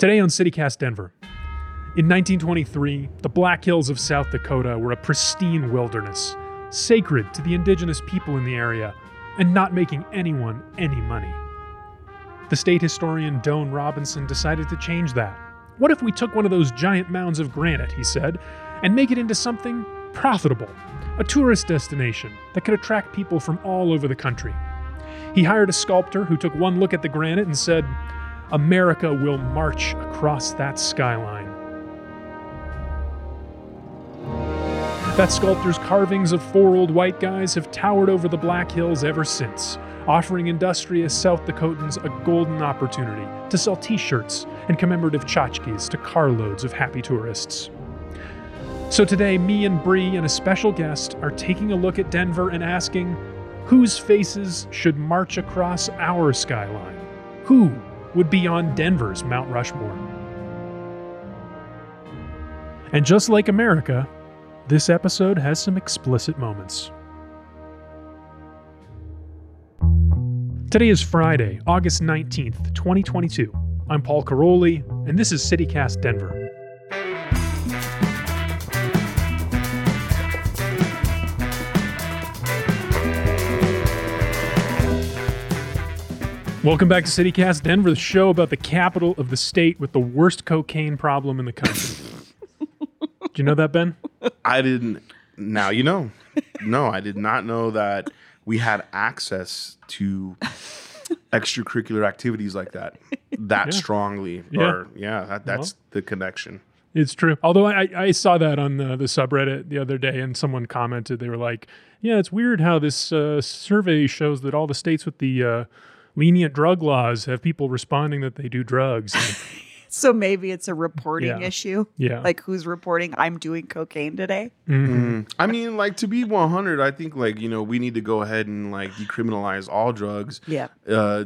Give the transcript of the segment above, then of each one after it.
Today on CityCast Denver. In 1923, the Black Hills of South Dakota were a pristine wilderness, sacred to the indigenous people in the area, and not making anyone any money. The state historian Doane Robinson decided to change that. What if we took one of those giant mounds of granite, he said, and make it into something profitable, a tourist destination that could attract people from all over the country? He hired a sculptor who took one look at the granite and said, America will march across that skyline. That sculptor's carvings of four old white guys have towered over the Black Hills ever since, offering industrious South Dakotans a golden opportunity to sell t shirts and commemorative tchotchkes to carloads of happy tourists. So today, me and Bree and a special guest are taking a look at Denver and asking whose faces should march across our skyline? Who would be on Denver's Mount Rushmore? And just like America, this episode has some explicit moments. Today is Friday, August 19th, 2022. I'm Paul Karolyi, and this is CityCast Denver. Welcome back to CityCast Denver, the show about the capital of the state with the worst cocaine problem in the country. Do you know that, Ben? I didn't. Now you know. No, I did not know that we had access to extracurricular activities like that that Yeah. strongly. Yeah. Or yeah, that, that's the connection. It's true. Although I, I saw that on the, the subreddit the other day, and someone commented, they were like, "Yeah, it's weird how this uh, survey shows that all the states with the uh, lenient drug laws have people responding that they do drugs." And, So maybe it's a reporting Yeah. issue. yeah, Like who's reporting I'm doing cocaine today? Mhm. I mean, like to be 100, I think like you know we need to go ahead and like decriminalize all drugs Yeah. uh,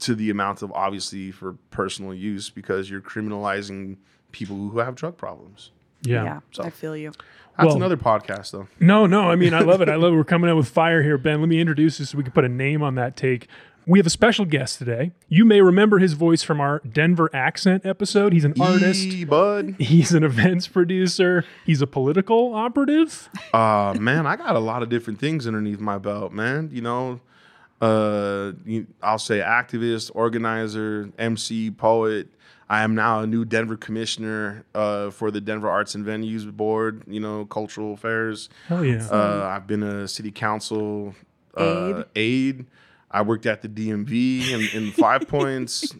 to the amount of obviously for personal use because you're criminalizing people who have drug problems. yeah. So- I feel you. That's Well- another podcast though. No, no. I mean, I love it. I love it. We're coming out with fire here, Ben. Let me introduce you so we can put a name on that take. We have a special guest today. You may remember his voice from our Denver accent episode. He's an artist. Bud. He's an events producer. He's a political operative. Uh man, I got a lot of different things underneath my belt, man. You know, uh you, I'll say activist, organizer, MC, poet. I am now a new Denver commissioner uh, for the Denver Arts and Venues Board, you know, cultural affairs. Hell yeah. Uh, I've been a city council uh, aide. I worked at the DMV in, in Five Points.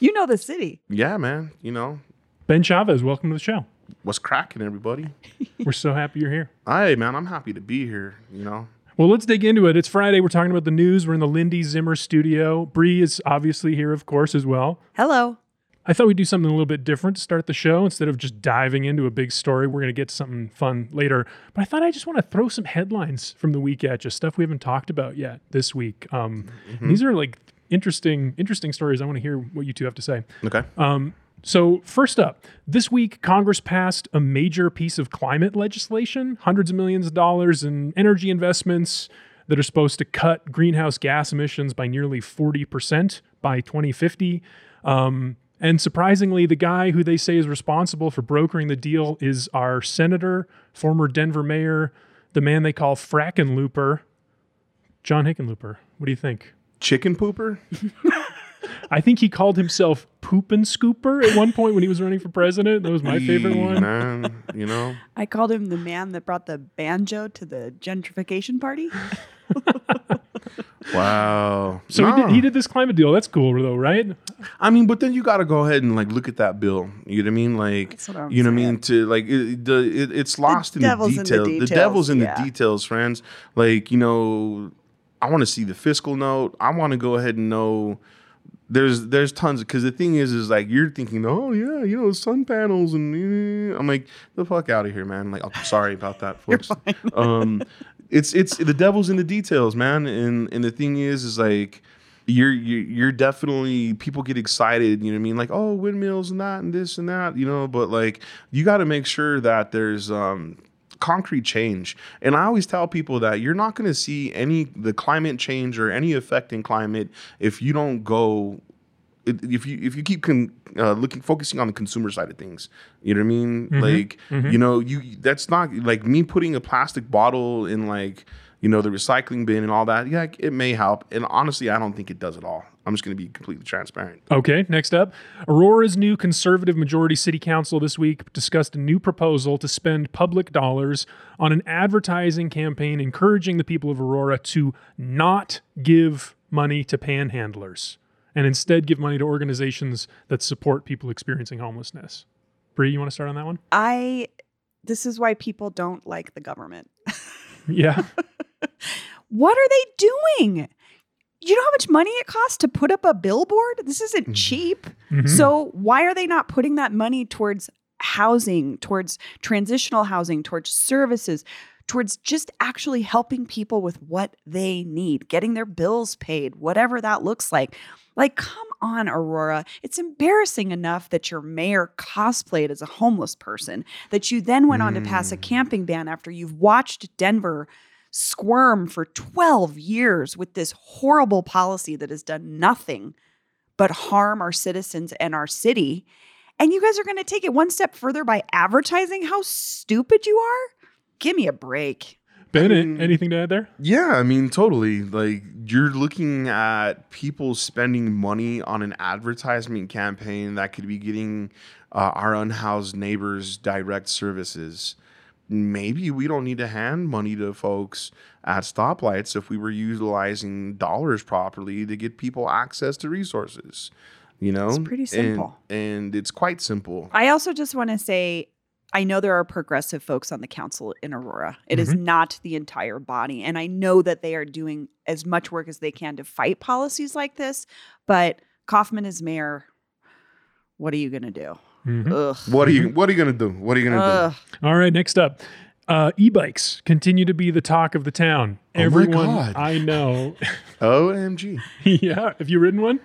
You know the city. Yeah, man. You know, Ben Chavez, welcome to the show. what's cracking, everybody? We're so happy you're here. Hey, man, I'm happy to be here. You know, Well, let's dig into it. It's Friday. We're talking about the news. We're in the Lindy Zimmer studio. Bree is obviously here, of course, as well. Hello. I thought we'd do something a little bit different to start the show instead of just diving into a big story. We're going to get something fun later. But I thought I just want to throw some headlines from the week at you, stuff we haven't talked about yet this week. Um, and These are like interesting, interesting stories. I want to hear what you two have to say. okay. So, first up, this week, Congress passed a major piece of climate legislation hundreds of millions of dollars in energy investments that are supposed to cut greenhouse gas emissions by nearly 40% by 2050. Um, and surprisingly, the guy who they say is responsible for brokering the deal is our senator, former Denver mayor, the man they call Frackenlooper, John Hickenlooper. What do you think? Chicken pooper. I think he called himself Poop and Scooper at one point when he was running for president. That was my favorite one. Man, you know, I called him the man that brought the banjo to the gentrification party. wow. So he, did, he did this climate deal. That's cool, though, right? I mean, but then you got to go ahead and like look at that bill. You know what I mean? Like, That's what I'm you know what I mean? To like, it, the it, it's lost in the devil's in the details. The devil's in yeah. the details, friends. Like, you know, I want to see the fiscal note. I want to go ahead and know. There's there's tons because the thing is is like you're thinking oh yeah you know sun panels and eh." I'm like the fuck out of here man like I'm sorry about that folks um it's it's the devil's in the details man. And and the thing is is like you're you're, definitely people get excited you know what i mean? Like oh windmills and that and this and that you know? But like you got to make sure that there's um concrete change. And i always tell people that you're not going to see any the climate change or any effect in climate if you don't go if you if you keep con, uh, looking focusing on the consumer side of things, you know what I mean. Mm-hmm. Like you know you that's not like me putting a plastic bottle in like you know the recycling bin and all that. Yeah, it may help, and honestly, I don't think it does at all. I'm just going to be completely transparent. Okay, next up. Aurora's new conservative majority city council this week discussed a new proposal to spend public dollars on an advertising campaign encouraging the people of Aurora to not give money to panhandlers and instead give money to organizations that support people experiencing homelessness. Bree, you want to start on that one? I. This is why people don't like the government. Yeah. What are they doing? You know how much money it costs to put up a billboard? This isn't Mhm. cheap. Mhm. So why are they not putting that money towards housing, towards transitional housing, towards services, towards just actually helping people with what they need, getting their bills paid, whatever that looks like? Like, come on, Aurora. It's embarrassing enough that your mayor cosplayed as a homeless person, that you then went on to pass a Mm. camping ban after you've watched Denver squirm for 12 years with this horrible policy that has done nothing but harm our citizens and our city. And you guys are going to take it one step further by advertising how stupid you are? Give me a break. Bennett, mean- anything to add there? Yeah, I mean, totally. Like you're looking at people spending money on an advertisement campaign that could be getting uh, our unhoused neighbors direct services. Maybe we don't need to hand money to folks at stoplights if we were utilizing dollars properly to get people access to resources. You know, It's pretty And- simple. and it's quite simple. I also just want to say I know there are progressive folks on the council in Aurora. It is Mm-hmm. not the entire body. And I know that they are doing as much work as they can to fight policies like this. But Coffman is mayor. What are you going to do? Mhm. What are you What are you gonna do? What are you gonna do? All right, next up. Uh, e-bikes continue to be the talk of the town. Oh my Everyone God. I know. OMG. yeah. Have you ridden one?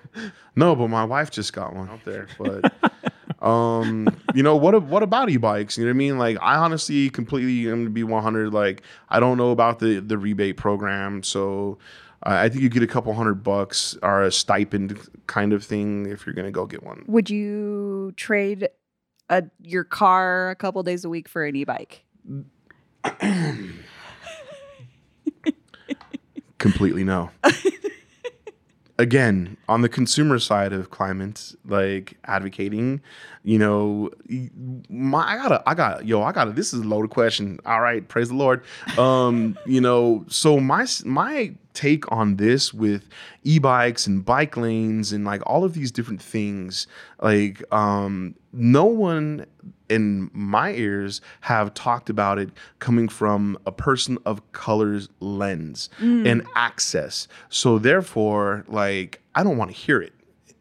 No, but my wife just got one out there. But um, you know what? What about e-bikes? You know what I mean? Like, I honestly completely am to be 100. Like, I don't know about the the rebate program, so uh, I think you get a couple hundred bucks or a stipend kind of thing if you're gonna go get one. Would you trade a, your car a couple days a week for an e-bike? Completely no. Again, on the consumer side of climate, like advocating, you know, my I gotta, I got, yo, I gotta. This is a loaded question. All right, praise the Lord. Um, you know, so my my take on this with e-bikes and bike lanes and like all of these different things, like um, no one in my ears have talked about it coming from a person of color's lens mm. and access. So therefore, like I don't want to hear it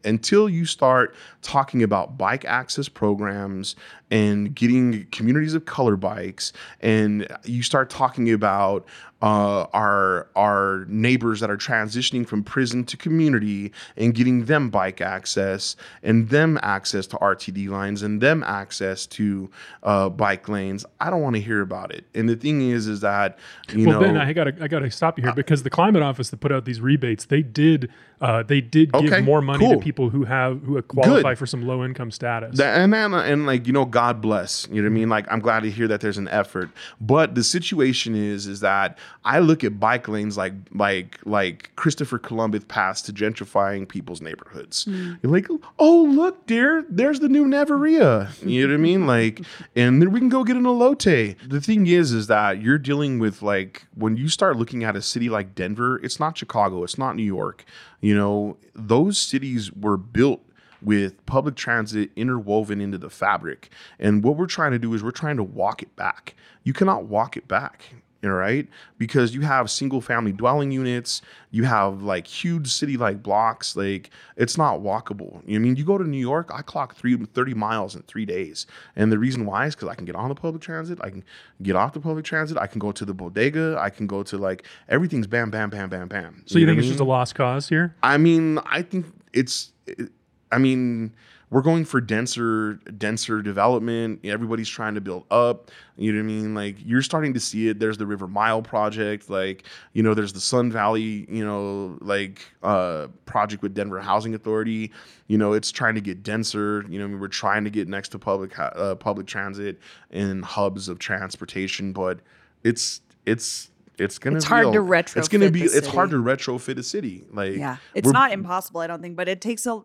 until you start talking about bike access programs and getting communities of color bikes and you start talking about uh, our our neighbors that are transitioning from prison to community and getting them bike access and them access to RTD lines and them access to uh, bike lanes. I don't want to hear about it. And the thing is, is that you well, know, Ben, I gotta I gotta stop you here because the climate office that put out these rebates, they did uh, they did give Okay, more money to people who have who qualify for some low income status. And, and and like you know, God bless. You know what I mean? Like I'm glad to hear that there's an effort. But the situation is, is that I look at bike lanes like like like Christopher Columbus passed to gentrifying people's neighborhoods. Hmm. You're like, oh look, dear, there's the new Neveria. You know what I mean? Like, and then we can go get an elote. The thing is, is that you're dealing with like when you start looking at a city like Denver, it's not Chicago, it's not New York. You know, those cities were built with public transit interwoven into the fabric. And what we're trying to do is we're trying to walk it back. You cannot walk it back. All right, because you have single family dwelling units, you have like huge city like blocks, like it's not walkable. You I mean, you go to New York, I clock three, 30 miles in three days. And the reason why is because I can get on the public transit, I can get off the public transit, I can go to the bodega, I can go to like everything's bam, bam, bam, bam, bam. so you know think it's I just a lost cause here? I mean, I think it's it- I mean, we're going for denser, denser development. Everybody's trying to build up. You know what I mean? Like you're starting to see it. There's the River Mile project. Like you know, there's the Sun Valley. You know, like uh, project with Denver Housing Authority. You know, it's trying to get denser. You know, I mean, we're trying to get next to public uh, public transit and hubs of transportation, but it's it's it's gonna It's be hard a- to retrofit. It's gonna be it's hard to retrofit a city. Like Yeah. It's not impossible, I don't think, but it takes a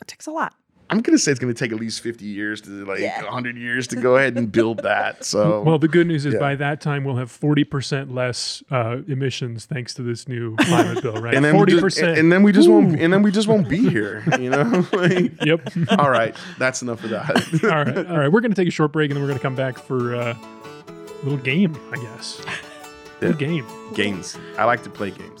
it takes a lot. I'm gonna say it's gonna take at least 50 years to like Yeah. 100 years to go ahead and build that. So Well, the good news is yeah. by that time we'll have forty percent less uh, emissions thanks to this new climate bill, right? and then 40 percent, and then we just won't and then we just won't be here. You know. like, Yep. all right, that's enough of that. all right, all right. We're gonna take a short break and then we're gonna come back for uh, a little game, I guess. Yeah. Little game. games. I like to play games.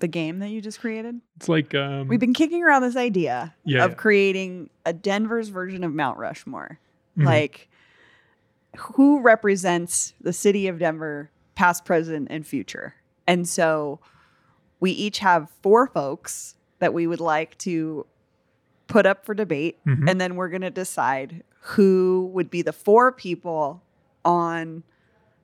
The game that you just created? It's like um, We've been kicking around this idea Yeah, of yeah. creating a Denver's version of Mount Rushmore. Mhm. Like, who represents the city of Denver, past, present, and future? And so we each have four folks that we would like to put up for debate. Mhm. And then we're going to decide who would be the four people on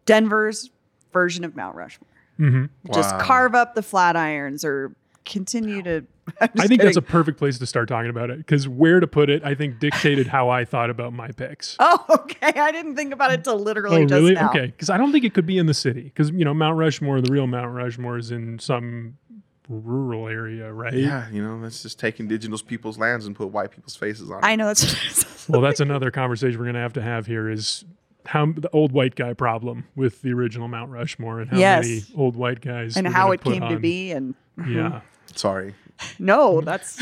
Denver's version of Mount Rushmore. Mhm. Just carve up the Flatirons or continue to. I think that's a perfect place to start talking about it because where to put it, I think, dictated how I thought about my picks. Oh, okay. I didn't think about it till literally Oh, just really? now. Okay, because I don't think it could be in the city because you know Mount Rushmore, the real Mount Rushmore, is in some rural area, right? Yeah, you know, let's just take indigenous people's lands and put white people's faces on. it. I know that's. Well, that's another conversation we're going to have to have here. Is how the old white guy problem with the original Mount Rushmore and how Yes. many old white guys and how it put came to be, and mm-hmm. Yeah. Sorry. no, that's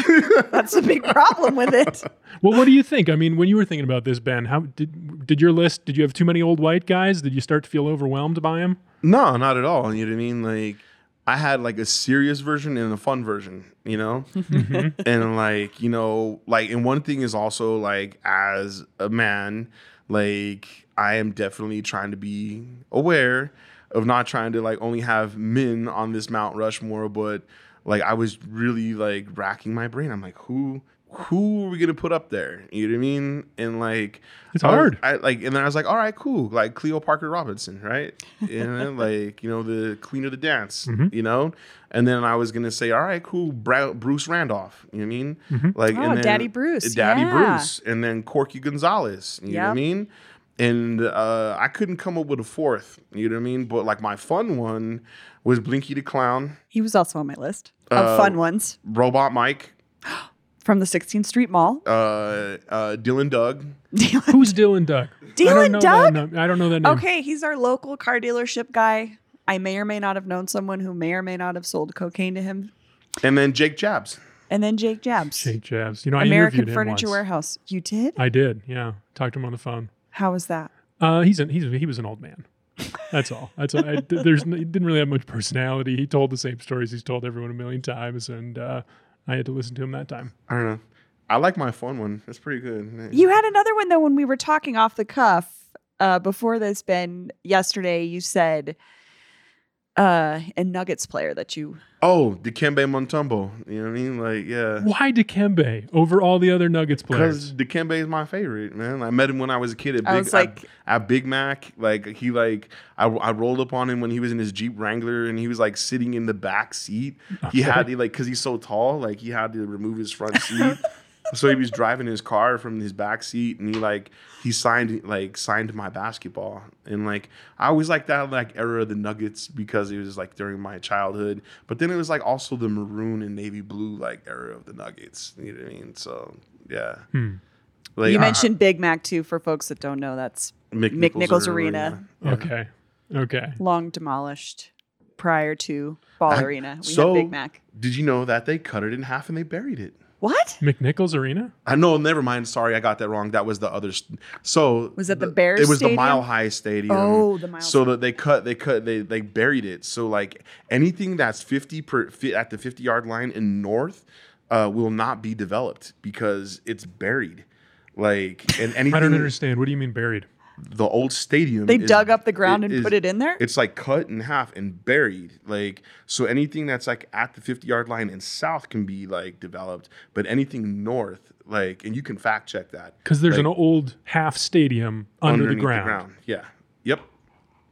that's a big problem with it. Well, what do you think? I mean, when you were thinking about this, Ben, how did did your list? Did you have too many old white guys? Did you start to feel overwhelmed by them? No, not at all. You know what I mean? Like I had like a serious version and a fun version, you know? Mm-hmm. and like, you know, like and one thing is also like as a man, like I am definitely trying to be aware of not trying to like only have men on this Mount Rushmore, but like I was really like racking my brain. I'm like, who who are we gonna put up there? You know what I mean? And like It's I was- hard. I like and then I was like, all right, cool. Like Cleo Parker Robinson, right? And then like, you know, the queen of the dance, Mhm. you know? And then I was gonna say, all right, cool, Bra- Bruce Randolph. You know what I mean? Mhm. Like Oh, and then, Daddy Bruce, Daddy yeah. Bruce. And then Corky Gonzales. You know what I mean? And uh, I couldn't come up with a fourth, you know what I mean? But like my fun one was Blinky the Clown, He was also on my list of Uh, fun ones Robot Mike, from the 16th Street Mall. uh, uh, Dealin' Doug. Who's Dealin' Doug? I Dylan don't know Doug? That, no- I don't know that name. Okay, he's our local car dealership guy. I may or may not have known someone who may or may not have sold cocaine to him. And then Jake Jabs. And then Jake Jabs, Jake Jabs. You know, I American interviewed him Furniture once. Warehouse. You did? I did. Yeah, talked to him on the phone. How was that? Uh, he's an, he's he was an old man. That's all. That's all. I, there's he didn't really have much personality. He told the same stories he's told everyone a million times, and uh, I had to listen to him that time. I don't know. I like my fun one. It's pretty good. You had another one though when we were talking off the cuff uh, before this. Ben, yesterday you said uh, a Nuggets player that you. Oh, Dikembe Mutombo. You know what I mean? Like, yeah. Why Dikembe over all the other Nuggets players? Because players? Dikembe is my favorite, man. I met him when I was a kid at Big, I was like- at, at Big Mac. Like he like I, I rolled up on him when he was in his Jeep Wrangler and he was like sitting in the back seat. He had to like because he's so tall, like he had to remove his front seat. so he was driving his car from his back seat and he like he signed like signed my basketball and like i always like that like era of the nuggets because it was like during my childhood but then it was like also the maroon and navy blue like era of the nuggets you know what i mean so yeah Hmm. like you I- mentioned Big Mac too. For folks that don't know, that's Mick Mick Nichols Arena. Yeah. Okay. Okay. long demolished prior to Ball I- Arena. We so- had Big Mac. did you know that they cut it in half and they buried it What? McNichols Arena? I know, never mind. Sorry, I got that wrong. That was the other. St- so Was that the the- Bears It was stadium? the Mile High Stadium. Oh, the Mile So that they cut, they cut, they they buried it. So like anything that's fifty per fi- at the fifty yard line in north uh, will not be developed because it's buried. Like and anything. I don't understand. What do you mean buried? The old stadium. They is- dug up the ground and is- put it in there? It's like cut in half and buried. Like so, anything that's like at the fifty yard line and south can be like developed, but anything north, like, and you can fact check that Because there's Like, an old half stadium under the underneath ground. Yeah. Yep.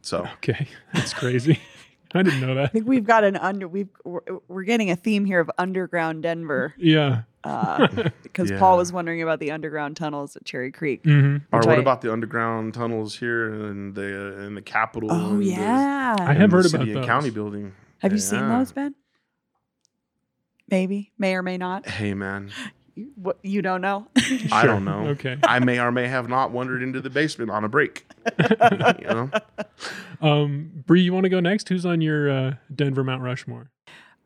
So Okay. That's crazy. I didn't know that. I think we've got an under. We've we're, we're getting a theme here of underground Denver Yeah. Uh, because Yeah. Paul was wondering about the underground tunnels at Cherry Creek. hmm or what I- about the underground tunnels here in the in the capital? Oh and the- yeah. I have heard about the county building. Have you seen those, Ben? Maybe, may or may not. Hey man, You, what you don't know? I don't know. Okay. I may or may have not wandered into the basement on a break. you know. Um, Bree, you want to go next? Who's on your uh, Denver Mount Rushmore?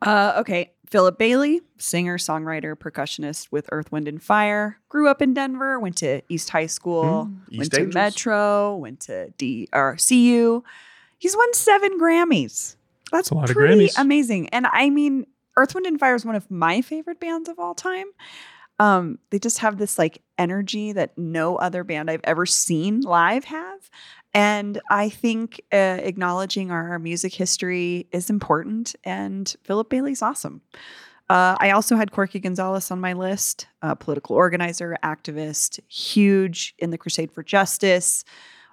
Uh, okay. Philip Bailey, singer, songwriter, percussionist with Earth, Wind, and Fire. Grew up in Denver, went to East High School, went East to Angels. Metro, went to D or CU. He's won seven Grammys. That's a lot of pretty Grammys. amazing. And I mean, Earth, Wind, and Fire is one of my favorite bands of all time. Um, they just have this like energy that no other band I've ever seen live have. And I think uh, acknowledging our, music history is important. And Philip Bailey's awesome. Uh, I also had Corky Gonzales on my list, a political organizer, activist, huge in the crusade for justice.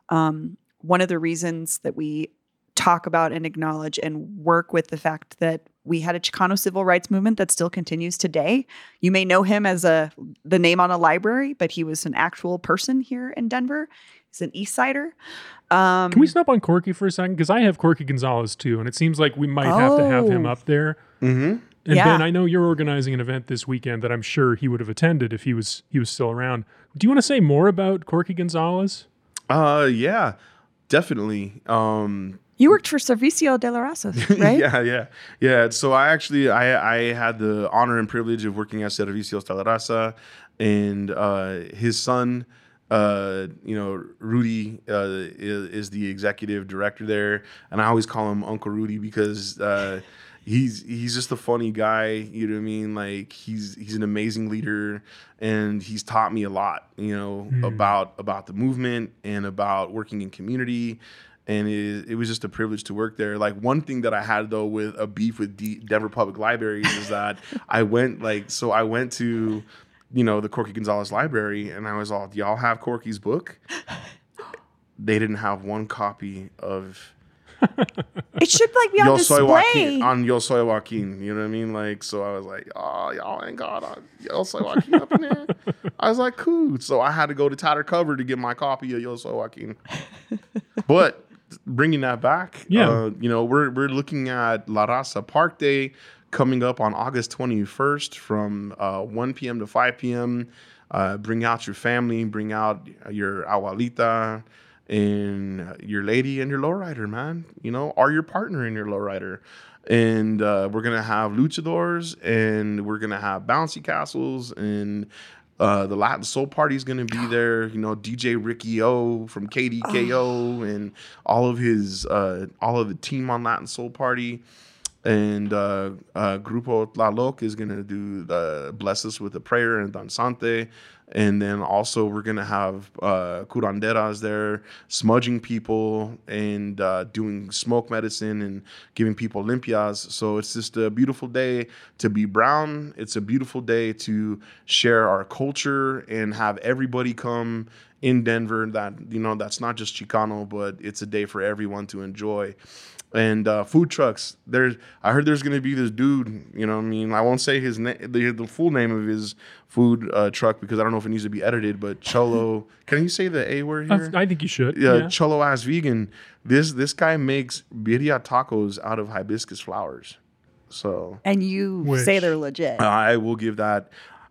Um, one of the reasons that we talk about and acknowledge and work with the fact that we had a Chicano civil rights movement that still continues today. You may know him as a the name on a library, but he was an actual person here in Denver. He's an East Sider. Um, Can we stop on Corky for a second? Because I have Corky Gonzales too, and it seems like we might have to have him Oh. up there. Mm-hmm. And Yeah. Ben, I know you're organizing an event this weekend that I'm sure he would have attended if he was he was still around. Do you want to say more about Corky Gonzales? Uh, yeah, definitely. Um, you worked for Servicio de la Raza, right? yeah, yeah, yeah. So I actually I I had the honor and privilege of working at Servicios de la Raza, and uh, his son, uh, you know, Rudy uh, is, is the executive director there, and I always call him Uncle Rudy because. Uh, He's he's just a funny guy, you know what I mean? Like he's he's an amazing leader, and he's taught me a lot, you know, about about the movement and about working in community and it, it was just a privilege to work there. Like one thing that I had though with a beef with D- Denver Public Libraries is that I went like so I went to you know the Corky Gonzales Library and I was all, "Do y'all have Corky's book?" They didn't have one copy of It should like be on Yo display. Soy Joaquin on Yo Soy Joaquin. You know what I mean? Like so, I was like, "Oh, y'all ain't got uh, Yo Soy Joaquin up in there." I was like, "Cool." So I had to go to Tattered Cover to get my copy of Yo Soy Joaquin. but bringing that back, Yeah. uh, you know, we're we're looking at La Raza Park Day coming up on August 21st from uh, 1 p.m. to 5 p.m. Uh, bring out your family, bring out your abuelita and your lady and your lowrider, man. You know, or your partner and your lowrider. And uh, we're gonna have luchadors, and we're gonna have bouncy castles, and uh, the Latin Soul Party is gonna be there. You know, DJ Ricky O from KDKO, and all of his, uh, all of the team on Latin Soul Party and uh, uh, Grupo Tlaloc is gonna do the bless us with a prayer and danzante. and then also we're gonna have uh, curanderas there smudging people and uh, doing smoke medicine and giving people limpias. So it's just a beautiful day to be brown. It's a beautiful day to share our culture and have everybody come in Denver. That you know that's not just Chicano, but it's a day for everyone to enjoy and uh, food trucks. There's, I heard there's gonna be this dude. You know, what I mean, I won't say his name, the, the full name of his food uh, truck because I don't know if it needs to be edited. But Cholo, can you say the A word here? I think you should. yeah, Yeah. Cholo ass vegan. This this guy makes birria tacos out of hibiscus flowers. So And you Which- say they're legit. I will give that.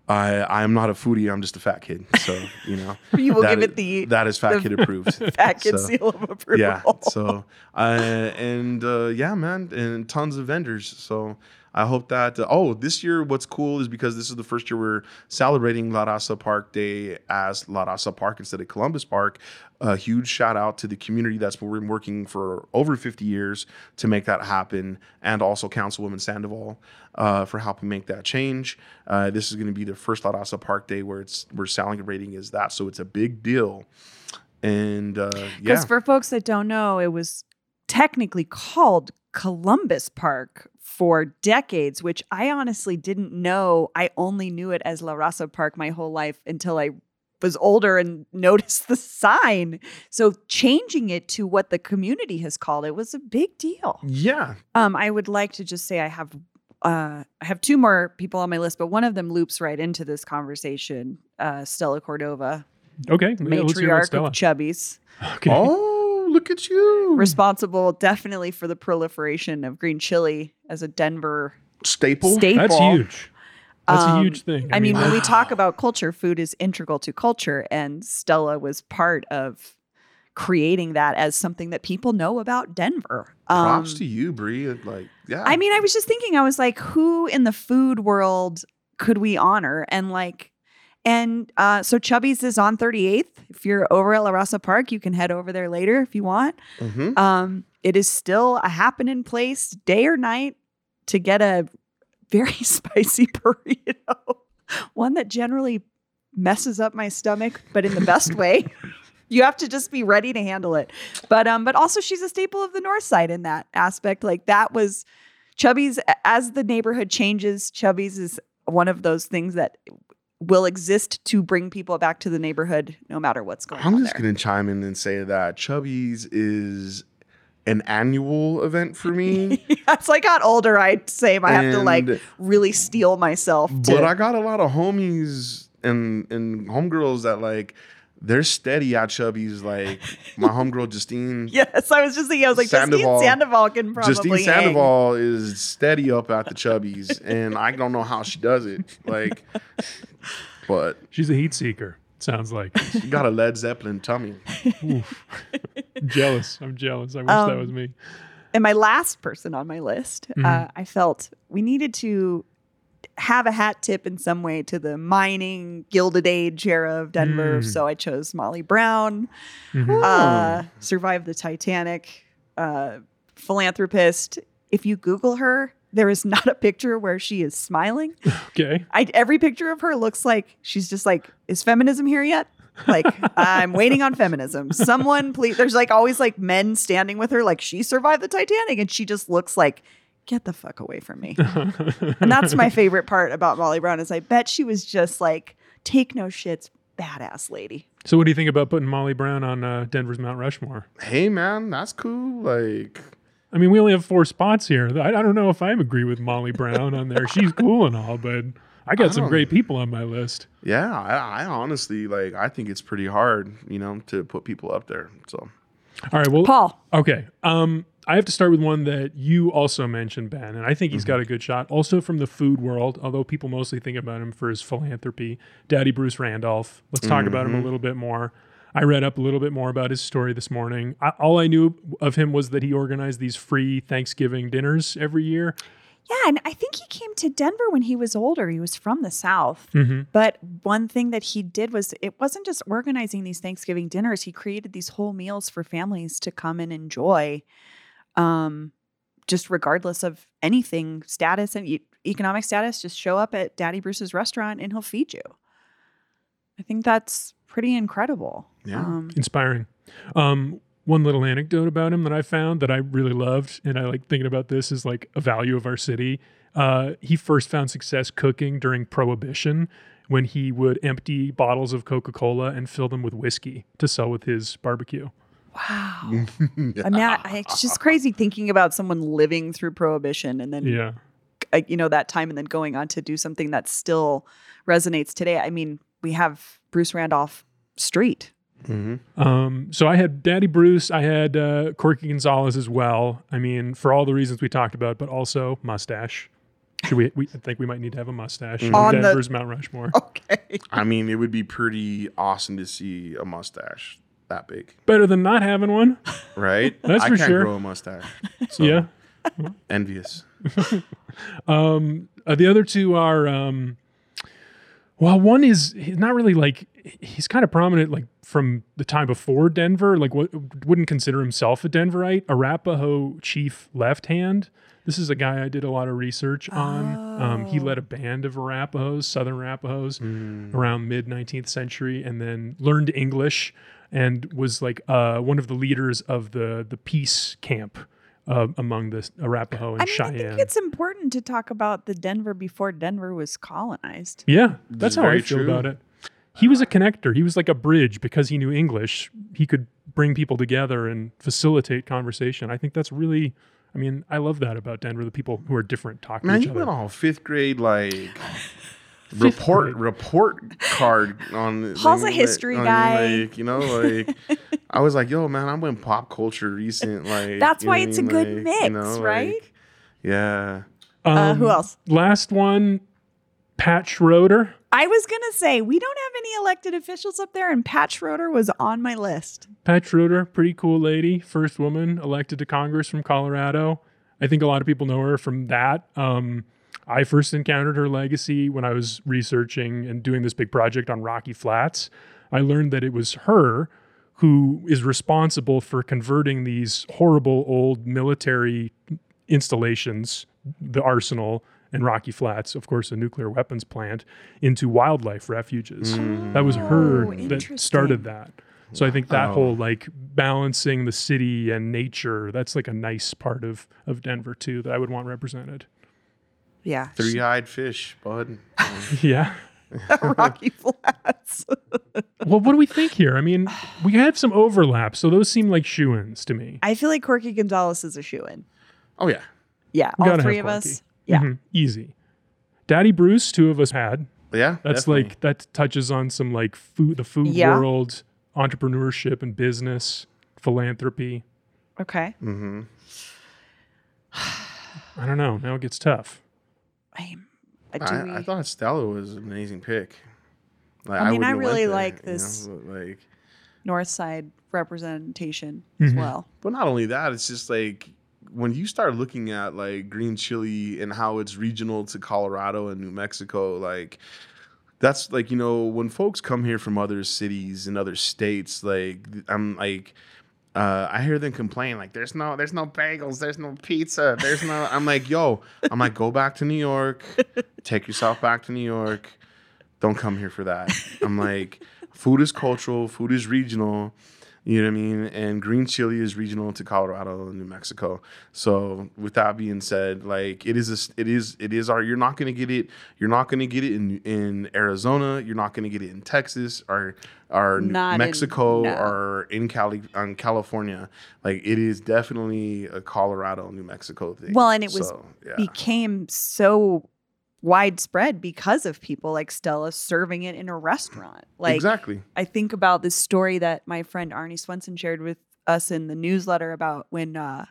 I I am not a foodie. I'm just a fat kid. So you know. you will give is- it the that is fat the kid approved. fat kid So- seal of approval. yeah so uh, and uh, yeah man and tons of vendors so i hope that uh, oh this year what's cool is because this is the first year we're celebrating la raza park day as la raza park instead of columbus park. A huge shout out to the community that's been working for over 50 years to make that happen and also councilwoman sandoval uh, for helping make that change. Uh, this is going to be the first la raza park day where it's we're celebrating is that so it's a big deal. And uh, yeah. Because for folks that don't know, it was technically called Columbus Park for decades, which I honestly didn't know. I only knew it as La Raza Park my whole life until I was older and noticed the sign. So changing it to what the community has called it was a big deal. yeah Um, I would like to just say I have uh, I have two more people on my list, but one of them loops right into this conversation. Uh, Stella Cordova, Okay. Yeah, let's hear matriarch Stella. of Chubby's Okay. Oh, look at you. responsible definitely for the proliferation of green chili as a Denver Staple. staple. That's huge. That's a Um, huge thing. I mean, when we talk about culture, food is integral to culture, and Stella was part of creating that as something that people know about Denver. Props Um, to you, Bree. Like, yeah. I mean, I was just thinking, I was like, who in the food world could we honor? And like, and uh, so Chubby's is on 38th. If you're over at La Raza Park, you can head over there later if you want. Mhm. Um, it is still a happening place, day or night, to get a very spicy burrito, one that generally messes up my stomach, but in the best way. You have to just be ready to handle it. But um, but also she's a staple of the north side in that aspect. Like that was Chubby's as the neighborhood changes, Chubby's is one of those things that will exist to bring people back to the neighborhood no matter what's going I'm on just going to chime in and say that Chubby's is an annual event for me. As I got older, I'd say I have to like really steel myself to But I got a lot of homies and and homegirls that like they're steady at Chubby's. Like my homegirl Justine. Yes, I was just thinking. I was like, Sandoval- Justine Sandoval can probably Justine hang. Sandoval is steady up at the Chubby's, and I don't know how she does it. Like, but She's a heat seeker. Sounds like. she got a Led Zeppelin tummy. Jealous. I'm jealous. I wish that Um, was me. And my last person on my list, uh, Mhm. I felt we needed to have a hat tip in some way to the mining Gilded Age era of Denver. Mm. So I chose Molly Brown, Mhm. uh, survived the Titanic, uh, philanthropist. If you Google her, there is not a picture where she is smiling. Okay. I, every picture of her looks like she's just like, is feminism here yet? Like, I'm waiting on feminism. Someone, please. There's like always like men standing with her, like she survived the Titanic, and she just looks like, get the fuck away from me. and that's my favorite part about Molly Brown is I bet she was just like, take no shits, badass lady. So, what do you think about putting Molly Brown on uh, Denver's Mount Rushmore? Hey man, that's cool. Like, I mean, we only have four spots here. I, I don't know if I agree with Molly Brown on there. She's cool and all, but I got I some great people on my list. yeah, I, I honestly like. I think it's pretty hard, you know, to put people up there. So All right. Well, Paul. okay. Um, I have to start with one that you also mentioned, Ben, and I think Mm-hmm. he's got a good shot. Also from the food world, although people mostly think about him for his philanthropy. Daddy Bruce Randolph. Let's talk about him a little bit more. I read up a little bit more about his story this morning. I, all I knew of him was that he organized these free Thanksgiving dinners every year. Yeah, and I think he came to Denver when he was older. He was from the South. hmm But one thing that he did was it wasn't just organizing these Thanksgiving dinners. He created these whole meals for families to come and enjoy, um, just regardless of anything, status and e- economic status. Just show up at Daddy Bruce's restaurant and he'll feed you. I think that's pretty incredible. Yeah. Um, inspiring. Um, one little anecdote about him that I found that I really loved, and I like thinking about this is like a value of our city. Uh, he first found success cooking during Prohibition when he would empty bottles of Coca Cola and fill them with whiskey to sell with his barbecue. wow. I mean, I, I- it's just crazy thinking about someone living through Prohibition and then, Yeah. you know, that time and then going on to do something that still resonates today. I mean, we have Bruce Randolph Street. hmm Um, so I had Daddy Bruce, I had uh, Corky Gonzales as well. I mean, for all the reasons we talked about, but also mustache. Should we? we I think we might need to have a mustache. On the- Denver's Mount Rushmore. Okay. I mean, it would be pretty awesome to see a mustache that big, Better than not having one. right? That's I for can't sure. grow a mustache. So Yeah. envious. Um, uh, the other two are, um, well, one is he's not really like he's kind of prominent like from the time before Denver. Like, what wouldn't consider himself a Denverite. Arapaho chief left hand. This is a guy I did a lot of research on. Um, he Oh. led a band of Arapahoes, Southern Arapahoes, around mid 19th century, and then learned English and was like uh, one of the leaders of the the peace camp uh, among the Arapaho and I mean, Cheyenne. I think it's important to talk about the Denver before Denver was colonized. Yeah, that's how I feel true. about it. He was a connector. He was like a bridge because he knew English. He could bring people together and facilitate conversation. I think that's really, I mean, I love that about Denver. The people who are different talk to Man, each you other. went all fifth grade like report report card on. Paul's a history guy. Like you know, like I was like, yo, man, I'm in pop culture recent. Like That's why it's I a mean? good Like, mix, you know, right? like, yeah. Uh, Um, who else? Last one, Pat Schroeder. I was gonna say we don't have any elected officials up there, and Pat Schroeder was on my list. Pat Schroeder, pretty cool lady, first woman elected to Congress from Colorado. I think a lot of people know her from that. Um, I first encountered her legacy when I was researching and doing this big project on Rocky Flats. I learned that it was her who is responsible for converting these horrible old military installations, the arsenal and Rocky Flats, of course, a nuclear weapons plant, into wildlife refuges. Mm. That was her Oh, that started that. So I think that Wow. whole like balancing the city and nature, that's like a nice part of of Denver too that I would want represented. Yeah, Three eyed fish, bud. Yeah. Rocky Flats. Well, what do we think here? I mean, we have some overlap, so those seem like shoe-ins to me. I feel like Corky Gonzales is a shoe in. Oh yeah, Yeah, We all three of Corky. us. Yeah, Mhm. Easy. Daddy Bruce, two of us had. yeah. That's definitely. like that touches on some like food, the food Yeah. world, entrepreneurship and business, philanthropy. okay. Mm-hmm. I don't know. Now it gets tough. I, do we- I, I thought Stella was an amazing pick. Like, I mean, wouldn't I have went really there, like you know, this- like, North Side representation as Mhm. well. but not only that, it's just like when you start looking at like green chili and how it's regional to Colorado and New Mexico, like that's like you know when folks come here from other cities and other states, like I'm like. Uh, I hear them complain like there's no there's no bagels, there's no pizza, there's no I'm like, yo, I'm like, go back to New York, take yourself back to New York. Don't come here for that. I'm like, food is cultural, food is regional. You know what I mean? And green chili is regional to Colorado and New Mexico. So with that being said, like it is, a, it is, it is our. You're not gonna get it. You're not gonna get it in in Arizona. You're not gonna get it in Texas or or Not in- Mexico no. or in Cali, on California. Like it is definitely a Colorado, New Mexico thing. Well, and it was So, yeah. Became so widespread because of people like Stella serving it in a restaurant. Like exactly. I think about this story that my friend Arnie Swenson shared with us in the newsletter about when uh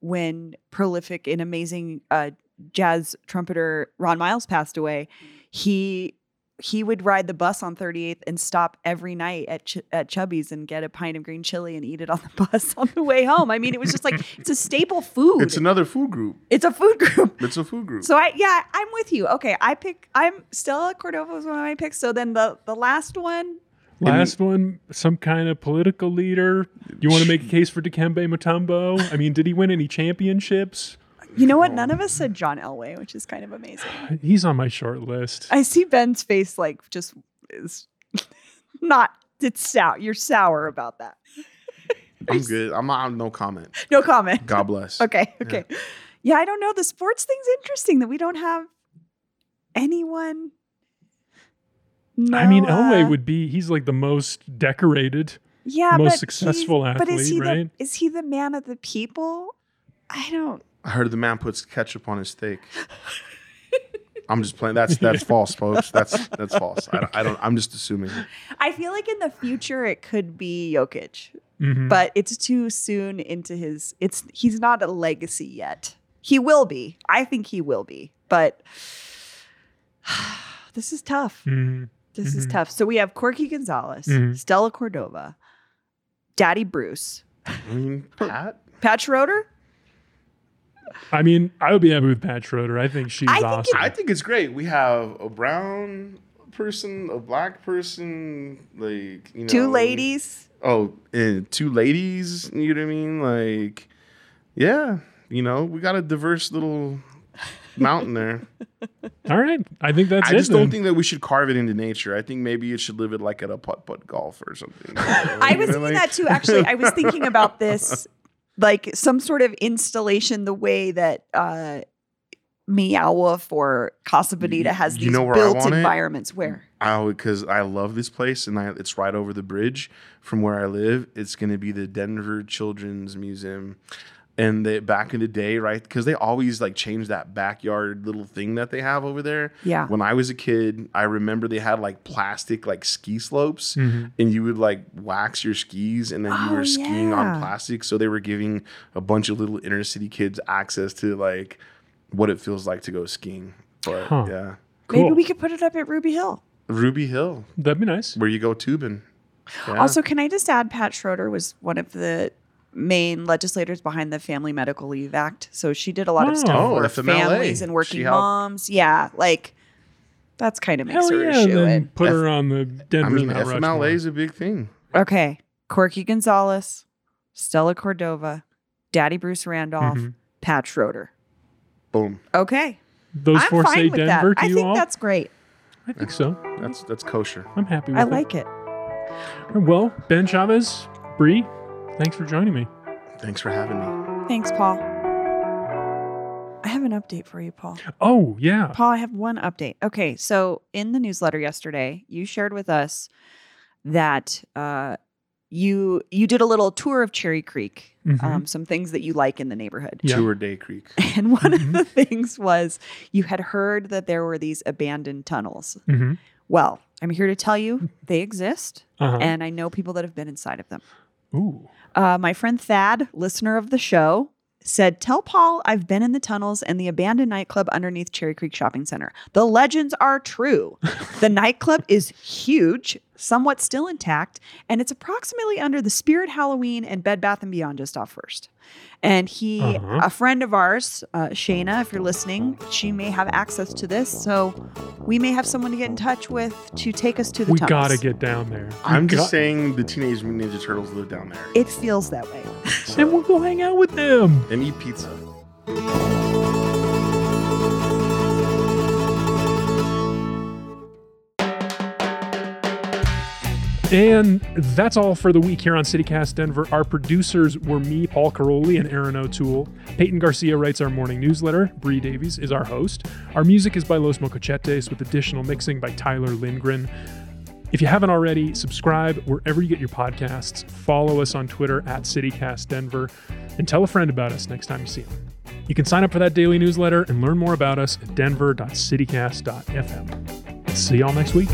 when prolific and amazing uh jazz trumpeter Ron Miles passed away. He he would ride the bus on 38th and stop every night at Ch- at Chubby's and get a pint of green chili and eat it on the bus on the way home. I mean, it was just like it's a staple food. It's another food group. it's a food group. It's a food group. So I yeah, I'm with you. Okay, I pick I'm Stella Cordova was one of my picks. So then the the last one Last one, some kind of political leader. You want to make a case for Dikembe Mutombo? I mean, did he win any championships? You know what? None of us said John Elway, which is kind of amazing. He's on my short list. I see Ben's face like just is not. It's sour. You're sour about that. I'm good. I'm not. No comment. No comment. God bless. Okay. Okay. Yeah. I don't know. The sports thing's interesting that we don't have anyone. I mean, Elway uh, would be, he's like the most decorated. yeah, most but successful he's- But is he right? the is he the man of the people? I don't. I heard the man puts ketchup on his steak. I'm just playing. That's that's false, folks. That's that's false. I don't, I don't. I'm just assuming. I feel like in the future it could be Jokic, Mhm. but it's too soon into his. It's he's not a legacy yet. He will be. I think he will be, but this is tough. Mhm. This is Mhm. tough. So we have Corky Gonzales, Mhm. Stella Cordova, Daddy Bruce, I mean, Pat. Pat Schroeder. I mean, I would be happy with Pat Schroeder. I think she's I think awesome. I think it's great. We have a brown person, a black person, like you know, Two ladies. Oh, and two ladies. You know what I mean? Like, yeah, you know, we got a diverse little mountain there. All right. I think that's it. I it. just don't think that we should carve it into nature. I think maybe it should live it like at a putt putt golf or something. I was thinking that too. Actually, I was thinking about this, like some sort of installation, the way that uh, Meow Wolf or Casa Bonita has You these know where I built want it? environments. Where? I because I love this place and I, it's right over the bridge from where I live. It's going to be the Denver Children's Museum. And they, back in the day, right? Because they always like change that backyard little thing that they have over there. Yeah. When I was a kid, I remember they had like plastic like ski slopes, Mhm. and you would like wax your skis, and then you Oh, were skiing yeah. on plastic. So they were giving a bunch of little inner city kids access to like what it feels like to go skiing. But Huh. yeah, Cool. Maybe we could put it up at Ruby Hill. Ruby Hill, That'd be nice. where you go tubing. Yeah. Also, can I just add Pat Schroeder was one of the main legislators behind the Family Medical Leave Act. So she did a lot Oh. of stuff Oh, for FMLA. families and working moms. Yeah, like that's kind of makes Hell her yeah. a And then put F- her on the I Denver mean, Mount FMLA is a big thing. Okay. Corky Gonzales, Stella Cordova, Daddy Bruce Randolph, Mhm. Pat Schroeder. Boom. Okay. Those I'm four fine say with Denver that. to I you think all? that's great. I think so. That's that's kosher. I'm happy with I it. like it. Well, Ben Chavez, Bree, thanks for joining me. Thanks for having me. Thanks, Paul. I have an update for you, Paul. Oh, yeah. Paul, I have one update. Okay, so in the newsletter yesterday, you shared with us that uh, you you did a little tour of Cherry Creek, Mhm. um, some things that you like in the neighborhood. Yeah. Tour Day Creek. And one Mhm. of the things was you had heard that there were these abandoned tunnels. hmm Well, I'm here to tell you they exist, Uh-huh. and I know people that have been inside of them. Ooh. Uh, my friend Thad, listener of the show, said, Tell Paul I've been in the tunnels and the abandoned nightclub underneath Cherry Creek Shopping Center. The legends are true. the nightclub is huge, somewhat still intact, and it's approximately under the Spirit Halloween and Bed Bath and Beyond just off first. And he, Uh-huh. a friend of ours, uh, Shayna, if you're listening, she may have access to this. So we may have someone to get in touch with to take us to the We tunnels. gotta get down there. We I'm just got- saying the Teenage Mutant Ninja Turtles live down there. It feels that way. And we'll go hang out with them. and eat pizza. And that's all for the week here on CityCast Denver. Our producers were me, Paul Karolyi, and Aaron O'Toole. Peyton Garcia writes our morning newsletter. Bree Davies is our host. Our music is by Los Mocochetes with additional mixing by Tyler Lindgren. If you haven't already, subscribe wherever you get your podcasts. Follow us on Twitter at CityCast Denver and tell a friend about us next time you see them. You can sign up for that daily newsletter and learn more about us at denver.citycast.fm. See y'all next week.